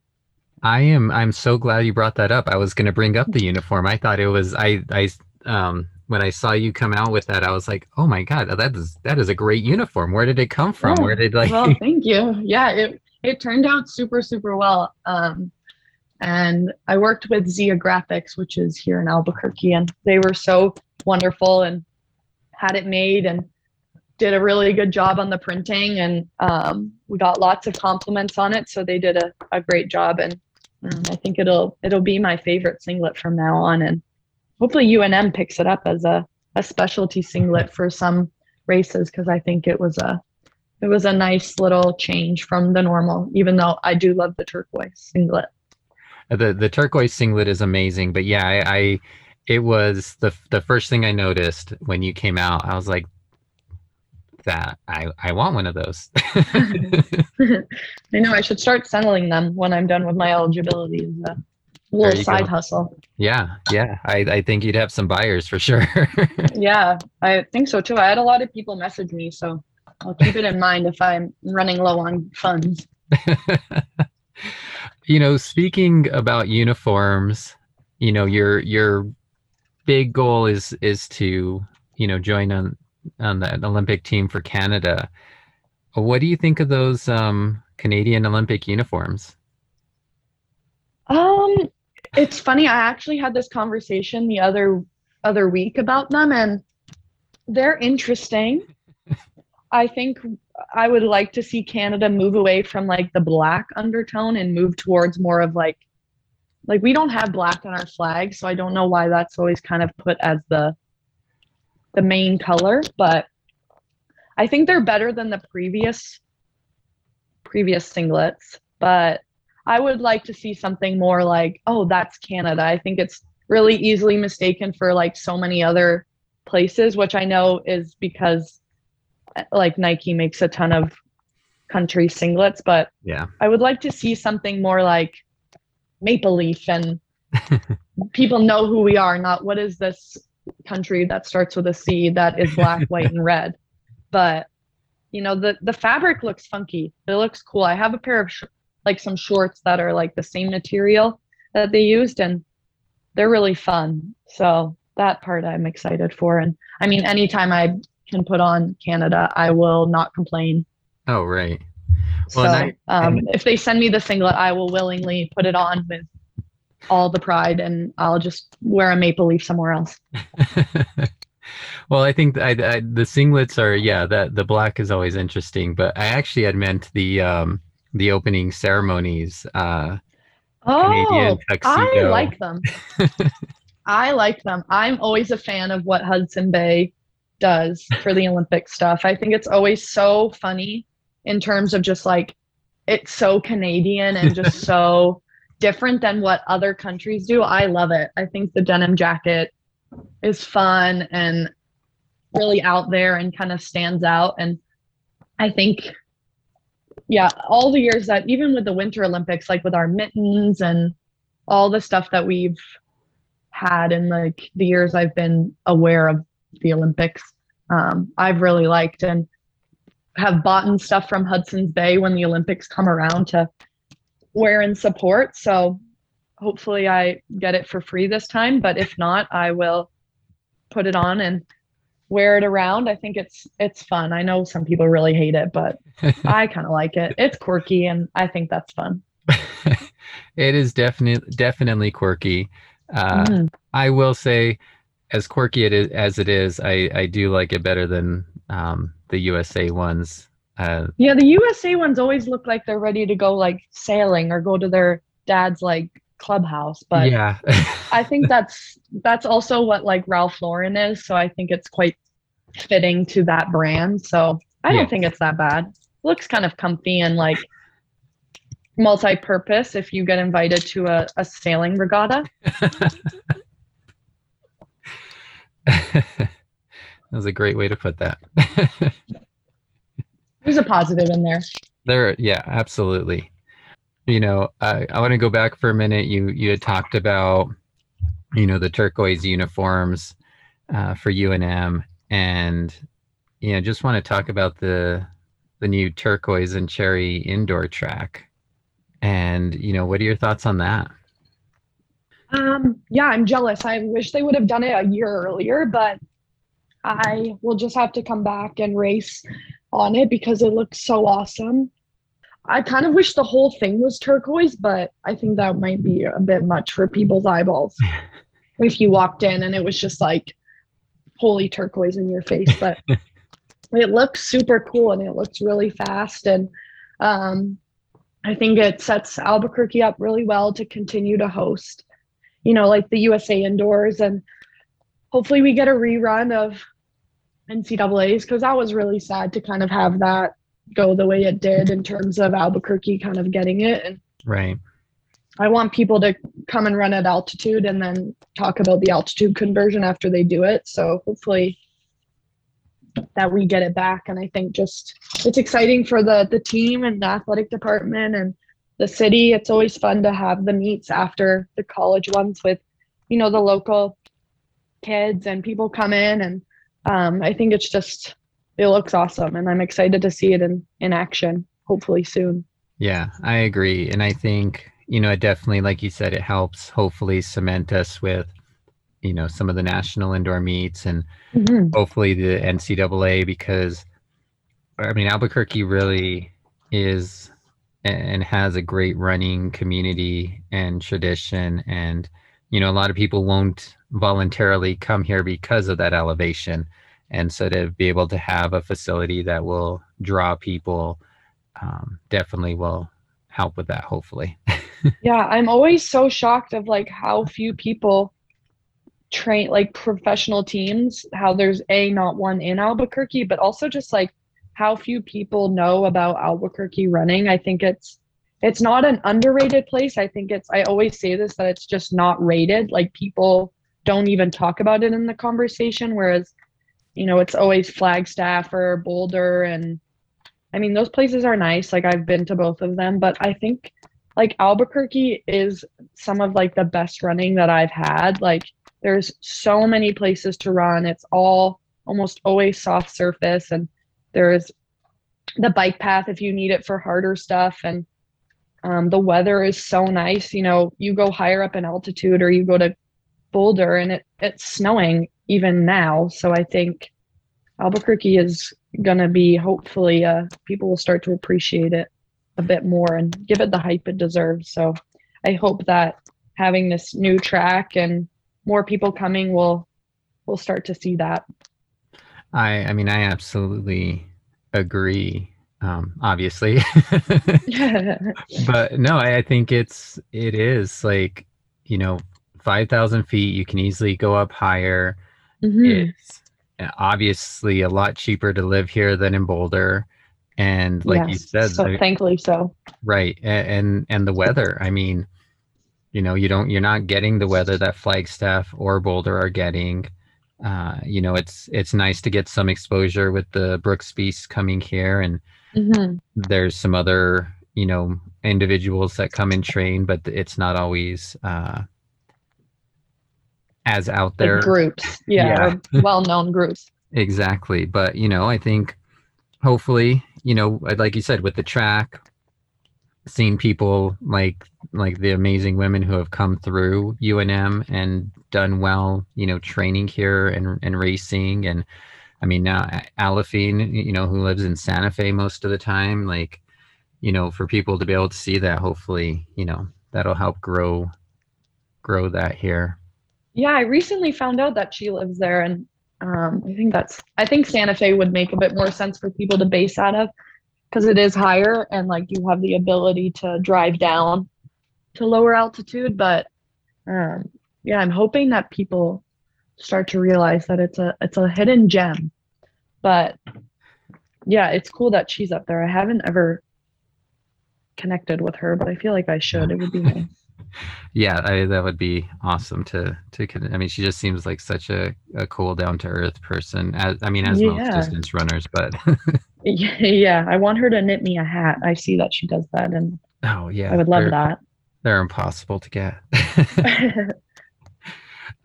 Speaker 1: I am. I'm so glad you brought that up. I was going to bring up the uniform. I thought it was. I. I. Um. when I saw you come out with that, I was like, "Oh my god, that is that is a great uniform. Where did it come from?
Speaker 2: Oh,
Speaker 1: Where did like?"
Speaker 2: well, thank you. Yeah, it it turned out super super well. Um, and I worked with Zia Graphics, which is here in Albuquerque, and they were so wonderful and had it made and did a really good job on the printing. And um, we got lots of compliments on it so they did a, a great job. And um, i think it'll it'll be my favorite singlet from now on. And hopefully unm picks it up as a, a specialty singlet for some races because i think it was a it was a nice little change from the normal even though i do love the turquoise singlet
Speaker 1: the the turquoise singlet is amazing but yeah I, I it was the the first thing i noticed when you came out i was like that i i want one of those
Speaker 2: I know I should start selling them when I'm done with my eligibility as a little side
Speaker 1: go.
Speaker 2: hustle.
Speaker 1: yeah yeah i i think you'd have some buyers for sure
Speaker 2: Yeah, I think so too. I had a lot of people message me, so I'll keep it in mind if I'm running low on funds.
Speaker 1: You know speaking about uniforms you know your your big goal is is to you know join on on the olympic team for canada what do you think of those um canadian olympic uniforms
Speaker 2: Um, it's funny. I actually had this conversation the other other week about them, and they're interesting. I think I would like to see Canada move away from like the black undertone and move towards more of like like we don't have black on our flag, so I don't know why that's always kind of put as the the main color, but I think they're better than the previous previous singlets, but I would like to see something more like, oh, that's Canada. I think it's really easily mistaken for like so many other places, which I know is because like Nike makes a ton of country singlets, but
Speaker 1: yeah
Speaker 2: I would like to see something more like Maple Leaf and people know who we are, not what is this country that starts with a C that is black, white, and red. But you know, the the fabric looks funky. It looks cool. I have a pair of sh- like some shorts that are like the same material that they used, and they're really fun. So that part I'm excited for. And I mean, anytime I can put on Canada, I will not complain.
Speaker 1: oh right
Speaker 2: So
Speaker 1: Well, and I-
Speaker 2: um, if they send me the singlet, I will willingly put it on with all the pride, and I'll just wear a maple leaf somewhere else.
Speaker 1: well i think I, I, the singlets are yeah that the black is always interesting but i actually had meant the um the opening ceremonies uh
Speaker 2: Oh, I like them. I like them. I'm always a fan of what Hudson Bay does for the Olympic stuff. I think it's always so funny in terms of just like it's so Canadian and just so different than what other countries do. I love it. I think the denim jacket is fun and really out there and kind of stands out. And I think, yeah, all the years that even with the Winter Olympics, like with our mittens and all the stuff that we've had in like the years I've been aware of the Olympics, um, I've really liked and have bought and stuff from Hudson's Bay when the Olympics come around to wear and support. So hopefully I get it for free this time, but if not, I will put it on and wear it around. I think it's it's fun. I know some people really hate it, but I kind of like it. It's quirky and I think that's fun.
Speaker 1: it is definitely definitely quirky uh
Speaker 2: Mhm.
Speaker 1: i will say as quirky it is as it is i i do like it better than um the usa ones uh
Speaker 2: Yeah, the USA ones always look like they're ready to go like sailing or go to their dad's like clubhouse, but
Speaker 1: yeah
Speaker 2: I think that's that's also what like Ralph Lauren is, so I think it's quite fitting to that brand. So I don't
Speaker 1: Yeah.
Speaker 2: think it's that bad. Looks kind of comfy and like multi-purpose if you get invited to a, a sailing regatta.
Speaker 1: that was a great way to put that
Speaker 2: There's a positive in there.
Speaker 1: There, yeah, absolutely. You know, I, I want to go back for a minute. You you had talked about, you know, the turquoise uniforms uh, for UNM, and you know, just want to talk about the the new turquoise and cherry indoor track. And you know, what are your thoughts on that?
Speaker 2: Um, yeah, I'm jealous. I wish they would have done it a year earlier, but I will just have to come back and race on it because it looks so awesome. I kind of wish the whole thing was turquoise, but I think that might be a bit much for people's eyeballs. if you walked in and it was just like holy turquoise in your face, but it looks super cool and it looks really fast. And um, I think it sets Albuquerque up really well to continue to host, you know, like the USA indoors. And hopefully we get a rerun of NCAA's because that was really sad to kind of have that go the way it did in terms of Albuquerque kind of getting it. And
Speaker 1: right.
Speaker 2: I want people to come and run at altitude and then talk about the altitude conversion after they do it. So hopefully that we get it back. And I think just it's exciting for the the team and the athletic department and the city. It's always fun to have the meets after the college ones with, you know, the local kids and people come in and um, I think it's just it looks awesome and I'm excited to see it in in action hopefully soon.
Speaker 1: Yeah, I agree. And I think, you know, it definitely, like you said, it helps hopefully cement us with, you know, some of the national indoor meets and mm-hmm. hopefully the NCAA because, I mean, Albuquerque really is and has a great running community and tradition. And, you know, a lot of people won't voluntarily come here because of that elevation. And so to be able to have a facility that will draw people um, definitely will help with that, hopefully.
Speaker 2: yeah, I'm always so shocked of like how few people train like professional teams, how there's a not one in Albuquerque, but also just like how few people know about Albuquerque running. I think it's it's not an underrated place. I think it's I always say this that it's just not rated. Like people don't even talk about it in the conversation whereas you know it's always Flagstaff or Boulder and I mean, those places are nice. Like I've been to both of them, but I think like Albuquerque is some of like the best running that I've had. Like there's so many places to run. It's all almost always soft surface and there's the bike path if you need it for harder stuff and um, the weather is so nice. You know, you go higher up in altitude or you go to Boulder and it, it's snowing even now. So I think Albuquerque is going to be hopefully uh, people will start to appreciate it a bit more and give it the hype it deserves. So I hope that having this new track and more people coming will will start to see that.
Speaker 1: I I mean I absolutely agree. Um, obviously, but no, I, I think it's it is like you know five thousand feet. You can easily go up higher. Mm-hmm. It's obviously a lot cheaper to live here than in Boulder. And like yes, you said,
Speaker 2: so thankfully so.
Speaker 1: Right. And, and and the weather. I mean, you know, you don't you're not getting the weather that Flagstaff or Boulder are getting. Uh, you know, it's it's nice to get some exposure with the Brooks Beast coming here and mm-hmm. there's some other, you know, individuals that come and train, but it's not always uh as out there
Speaker 2: like groups yeah, yeah. well-known groups
Speaker 1: exactly but you know i think hopefully you know like you said with the track seeing people like like the amazing women who have come through UNM and done well, you know, training here and and racing and I mean now Aliphine, you know, who lives in Santa Fe most of the time, like, you know, for people to be able to see that, hopefully, you know, that'll help grow grow that here.
Speaker 2: Yeah, I recently found out that she lives there, and um, I think that's I think Santa Fe would make a bit more sense for people to base out of because it is higher and like you have the ability to drive down to lower altitude. But um, yeah, I'm hoping that people start to realize that it's a it's a hidden gem. But yeah, it's cool that she's up there. I haven't ever connected with her, but I feel like I should. It would be nice
Speaker 1: yeah, I, that would be awesome to to. I mean, she just seems like such a, a cool, down to earth person. As I mean, as yeah. most distance runners, but
Speaker 2: yeah, I want her to knit me a hat. I see that she does that, and
Speaker 1: oh yeah,
Speaker 2: I would love that.
Speaker 1: They're impossible to get.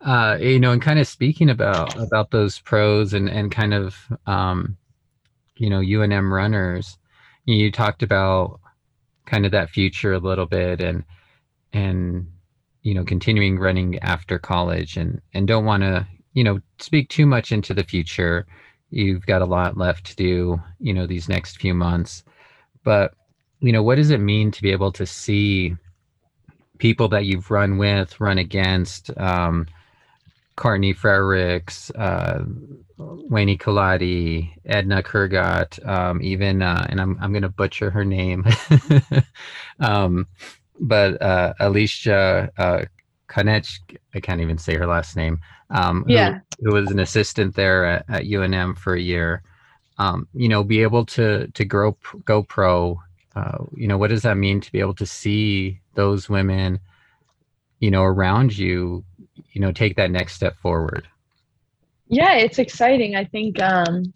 Speaker 1: uh, you know, and kind of speaking about about those pros and and kind of um, you know UNM runners, you talked about kind of that future a little bit and and you know continuing running after college and and don't want to you know speak too much into the future. You've got a lot left to do you know these next few months. But you know what does it mean to be able to see people that you've run with run against um courtney frerichs uh Weini Kelati, Edna Kurgat, um, even, uh, and I'm, I'm going to butcher her name, um, but uh, Alicia uh, Kanech, I can't even say her last name, um,
Speaker 2: yeah.
Speaker 1: who, who was an assistant there at, at UNM for a year. Um, you know, be able to to grow go pro. Uh, you know, what does that mean to be able to see those women, you know, around you, you know, take that next step forward?
Speaker 2: Yeah, it's exciting. I think, um,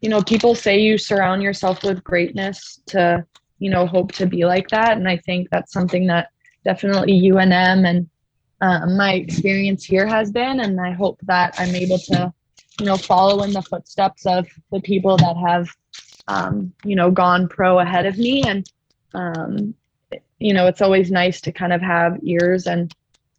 Speaker 2: you know, people say you surround yourself with greatness to, you know, hope to be like that. And I think that's something that definitely UNM and uh, my experience here has been. And I hope that I'm able to, you know, follow in the footsteps of the people that have, um, you know, gone pro ahead of me. And, um, you know, it's always nice to kind of have ears and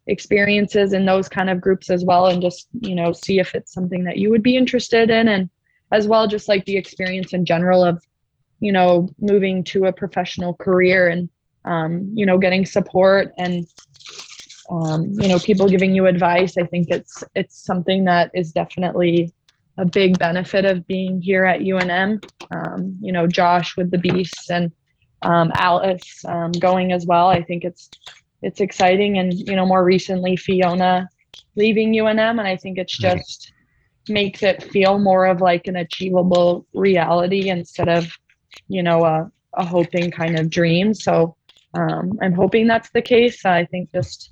Speaker 2: experiences in those kind of groups as well and just you know see if it's something that you would be interested in and as well just like the experience in general of you know moving to a professional career and um, you know getting support and um, you know people giving you advice i think it's it's something that is definitely a big benefit of being here at unm um, you know josh with the beasts and um, alice um, going as well i think it's it's exciting. And, you know, more recently, Fiona leaving UNM. And I think it's just makes it feel more of like an achievable reality instead of, you know, a, a hoping kind of dream. So um, I'm hoping that's the case. I think just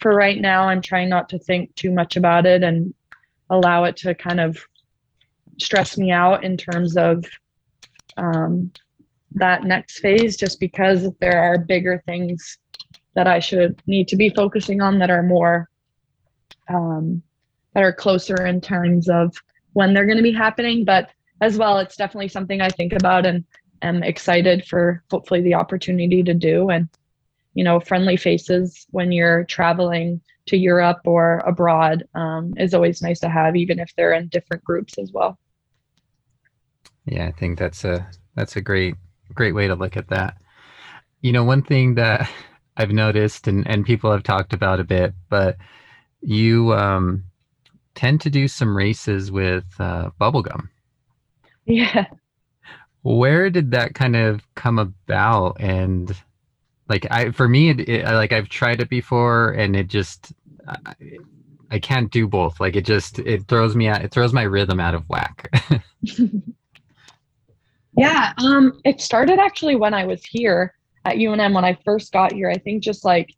Speaker 2: for right now, I'm trying not to think too much about it and allow it to kind of stress me out in terms of um, that next phase, just because there are bigger things that I should need to be focusing on that are more um, that are closer in terms of when they're going to be happening. But as well, it's definitely something I think about and am excited for hopefully the opportunity to do. And you know, friendly faces when you're traveling to Europe or abroad um, is always nice to have, even if they're in different groups as well.
Speaker 1: Yeah, I think that's a that's a great great way to look at that. You know, one thing that I've noticed and, and people have talked about a bit, but you um, tend to do some races with uh, bubblegum.
Speaker 2: Yeah.
Speaker 1: Where did that kind of come about? And like, I, for me, it, it, like I've tried it before and it just, I, I can't do both. Like it just, it throws me out, it throws my rhythm out of whack.
Speaker 2: yeah. Um, it started actually when I was here at UNM when I first got here. I think just like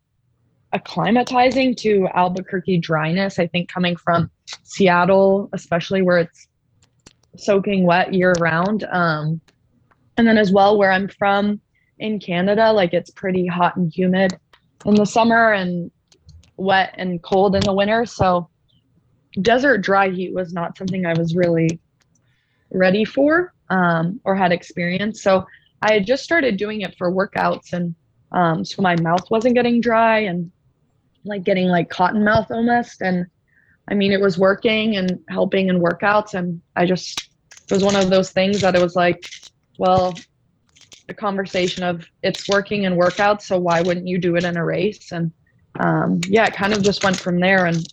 Speaker 2: acclimatizing to Albuquerque dryness. I think coming from Seattle, especially where it's soaking wet year round. Um, and then as well, where I'm from in Canada, like it's pretty hot and humid in the summer and wet and cold in the winter. So desert dry heat was not something I was really ready for um, or had experience. So I had just started doing it for workouts and um, so my mouth wasn't getting dry and like getting like cotton mouth almost. And I mean, it was working and helping in workouts. And I just, it was one of those things that it was like, well, the conversation of it's working in workouts. So why wouldn't you do it in a race? And um, yeah, it kind of just went from there. And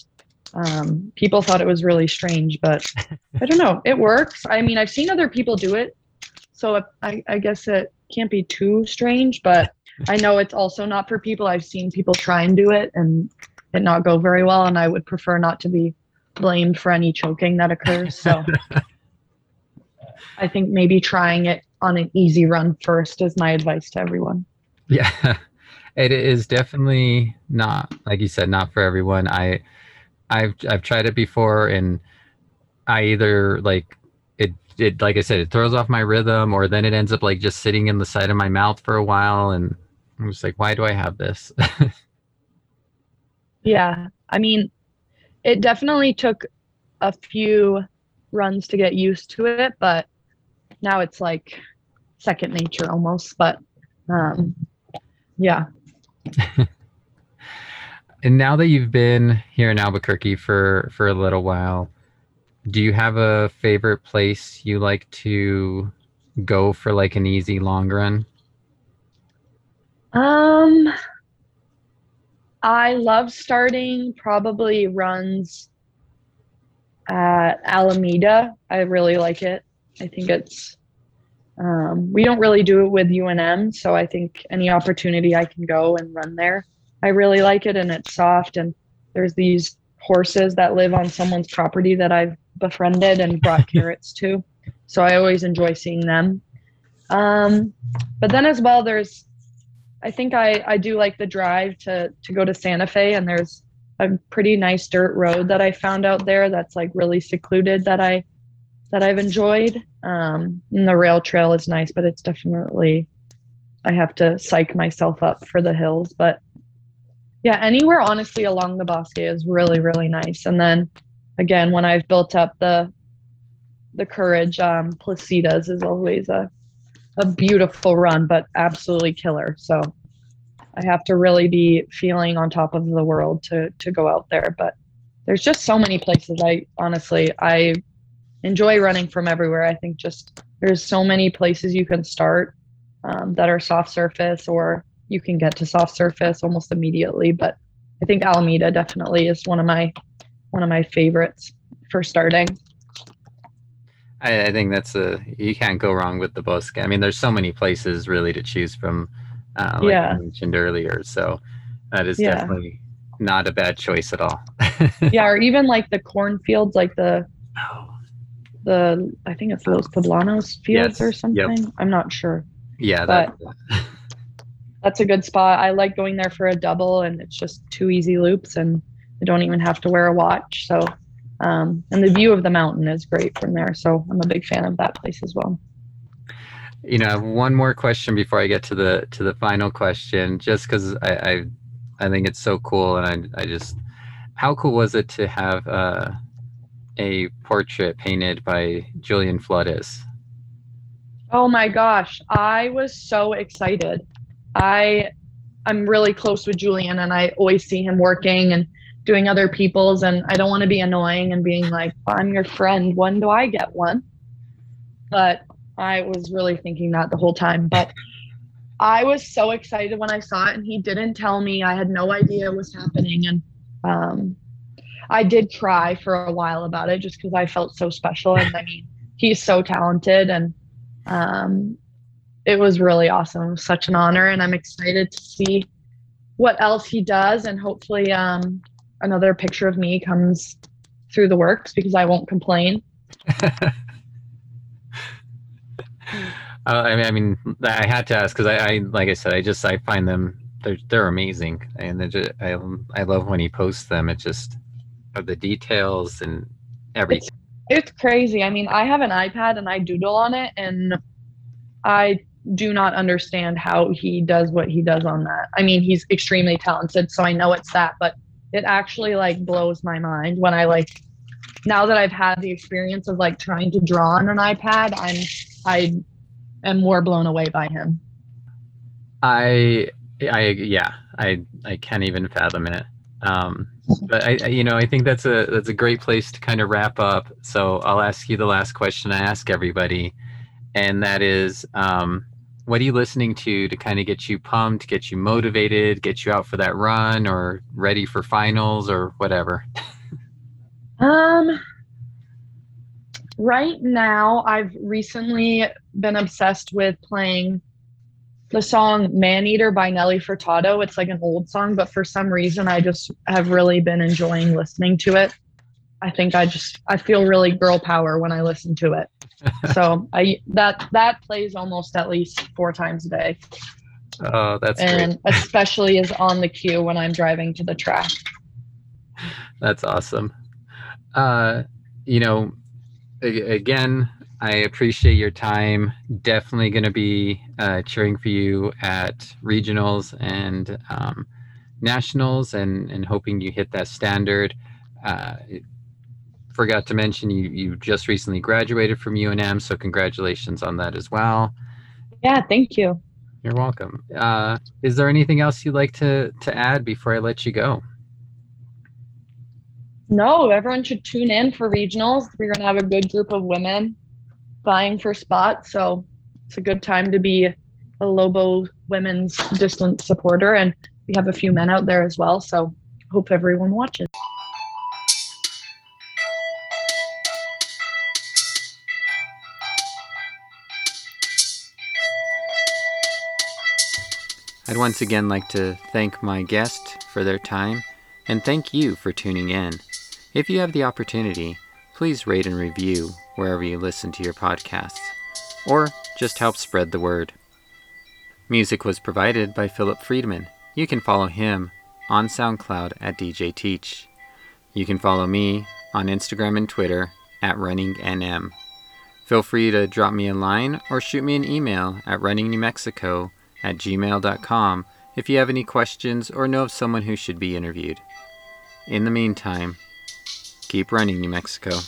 Speaker 2: um, people thought it was really strange, but I don't know. It works. I mean, I've seen other people do it so I, I guess it can't be too strange, but I know it's also not for people. I've seen people try and do it and it not go very well, and I would prefer not to be blamed for any choking that occurs. So I think maybe trying it on an easy run first is my advice to everyone.
Speaker 1: Yeah, it is definitely not like you said, not for everyone. I, I've I've tried it before, and I either like it it like I said, it throws off my rhythm, or then it ends up like just sitting in the side of my mouth for a while, and I'm just like, why do I have this?
Speaker 2: yeah, I mean, it definitely took a few runs to get used to it, but now it's like second nature almost. But um, yeah.
Speaker 1: and now that you've been here in Albuquerque for for a little while, do you have a favorite place you like to go for like an easy long run?
Speaker 2: Um, I love starting probably runs at Alameda. I really like it. I think it's um, we don't really do it with UNM, so I think any opportunity I can go and run there, I really like it, and it's soft. And there's these horses that live on someone's property that I've befriended and brought carrots to, so I always enjoy seeing them. Um, but then as well, there's I think I I do like the drive to to go to Santa Fe, and there's a pretty nice dirt road that I found out there that's like really secluded that I that I've enjoyed. Um, the rail trail is nice, but it's definitely I have to psych myself up for the hills. But yeah, anywhere honestly along the Bosque is really really nice. And then again, when I've built up the the courage, um, Placitas is always a a beautiful run, but absolutely killer. So I have to really be feeling on top of the world to to go out there. But there's just so many places. I honestly I enjoy running from everywhere. I think just there's so many places you can start um, that are soft surface, or you can get to soft surface almost immediately. But I think Alameda definitely is one of my one of my favorites for starting.
Speaker 1: I, I think that's a you can't go wrong with the Bosque. I mean, there's so many places really to choose from, uh, like yeah. I mentioned earlier. So that is yeah. definitely not a bad choice at all.
Speaker 2: yeah, or even like the cornfields, like the oh the I think it's Los Poblanos fields yes. or something. Yep. I'm not sure.
Speaker 1: Yeah,
Speaker 2: but that, that's a good spot. I like going there for a double, and it's just two easy loops, and I don't even have to wear a watch. So, um, and the view of the mountain is great from there. So I'm a big fan of that place as well.
Speaker 1: You know, I have one more question before I get to the to the final question, just because I, I I think it's so cool, and I I just how cool was it to have uh, a portrait painted by Julian Flores.
Speaker 2: Oh my gosh, I was so excited. I I'm really close with Julian and I always see him working and doing other people's and I don't want to be annoying and being like, I'm your friend, when do I get one? But I was really thinking that the whole time. But I was so excited when I saw it and he didn't tell me. I had no idea it was happening. And um, I did cry for a while about it just because I felt so special. And I mean, he's so talented and um, it was really awesome. It was such an honor. And I'm excited to see what else he does. And hopefully, um, another picture of me comes through the works because I won't complain.
Speaker 1: Uh, I mean, I mean, I had to ask because I, I, like I said, I just I find them they're they're amazing, and just, I I love when he posts them. It just of the details and everything.
Speaker 2: It's, it's crazy. I mean, I have an iPad and I doodle on it, and I do not understand how he does what he does on that. I mean, he's extremely talented, so I know it's that, but it actually like blows my mind when I like now that I've had the experience of like trying to draw on an iPad, I'm I am more blown away by him.
Speaker 1: I I yeah, I I can't even fathom it. Um but I, you know, I think that's a that's a great place to kind of wrap up. So I'll ask you the last question I ask everybody, and that is, um, what are you listening to to kind of get you pumped, get you motivated, get you out for that run, or ready for finals, or whatever?
Speaker 2: um, right now, I've recently been obsessed with playing the song Man Eater by Nelly Furtado. It's like an old song, but for some reason I just have really been enjoying listening to it. I think I just I feel really girl power when I listen to it. so I that that plays almost at least four times a day.
Speaker 1: Oh, that's
Speaker 2: and
Speaker 1: great.
Speaker 2: especially is on the cue when I'm driving to the track.
Speaker 1: That's awesome. Uh, you know, again, I appreciate your time. Definitely going to be uh, cheering for you at regionals and um, nationals, and and hoping you hit that standard. Uh, forgot to mention you you just recently graduated from UNM, so congratulations on that as well.
Speaker 2: Yeah, thank you.
Speaker 1: You're welcome. Uh, is there anything else you'd like to to add before I let you go?
Speaker 2: No, everyone should tune in for regionals. We're going to have a good group of women vying for spots. So it's a good time to be a Lobo women's distance supporter. And we have a few men out there as well. So hope everyone watches.
Speaker 1: I'd once again like to thank my guest for their time and thank you for tuning in. If you have the opportunity, please rate and review wherever you listen to your podcasts, or just help spread the word. Music was provided by Philip Friedman. You can follow him on SoundCloud at DJ Teach. You can follow me on Instagram and Twitter at RunningNM. Feel free to drop me a line or shoot me an email at runningnewmexico at gmail.com if you have any questions or know of someone who should be interviewed. In the meantime, keep running, New Mexico.